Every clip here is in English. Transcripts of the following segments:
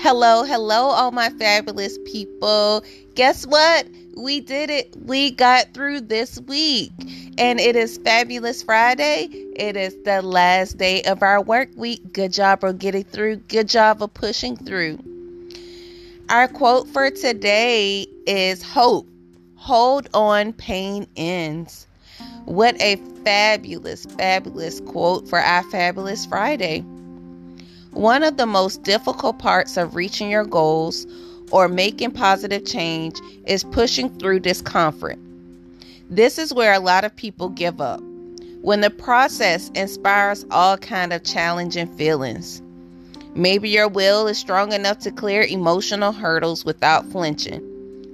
Hello, hello, all my fabulous people. Guess what? We did it. We got through this week. And it is Fabulous Friday. It is the last day of our work week. Good job of getting through. Good job of pushing through. Our quote for today is Hope. Hold on, pain ends. What a fabulous, fabulous quote for our Fabulous Friday. One of the most difficult parts of reaching your goals or making positive change is pushing through discomfort. This is where a lot of people give up. When the process inspires all kind of challenging feelings. Maybe your will is strong enough to clear emotional hurdles without flinching.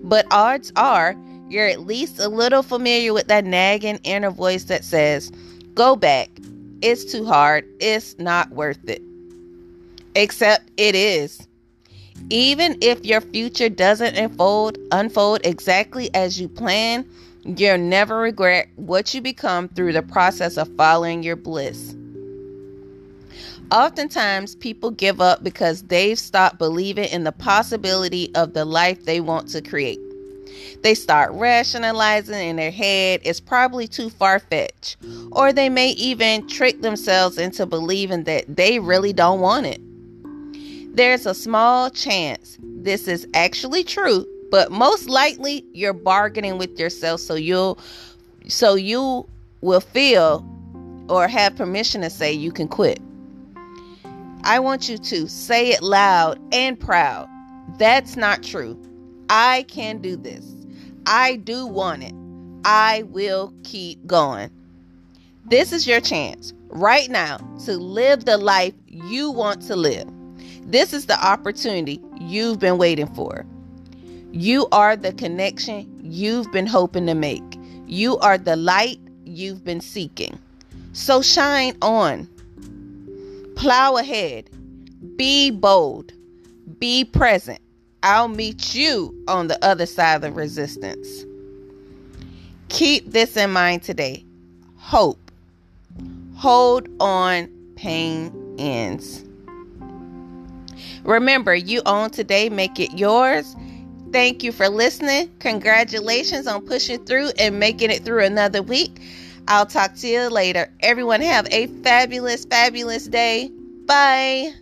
But odds are you're at least a little familiar with that nagging inner voice that says, Go back. It's too hard. It's not worth it. Except it is. Even if your future doesn't unfold unfold exactly as you plan, you'll never regret what you become through the process of following your bliss. Oftentimes, people give up because they've stopped believing in the possibility of the life they want to create. They start rationalizing in their head it's probably too far fetched, or they may even trick themselves into believing that they really don't want it. There's a small chance this is actually true, but most likely you're bargaining with yourself so you'll so you will feel or have permission to say you can quit. I want you to say it loud and proud. That's not true. I can do this. I do want it. I will keep going. This is your chance right now to live the life you want to live. This is the opportunity you've been waiting for. You are the connection you've been hoping to make. You are the light you've been seeking. So shine on. Plow ahead. Be bold. Be present. I'll meet you on the other side of the resistance. Keep this in mind today. Hope. Hold on, pain ends. Remember, you own today, make it yours. Thank you for listening. Congratulations on pushing through and making it through another week. I'll talk to you later. Everyone, have a fabulous, fabulous day. Bye.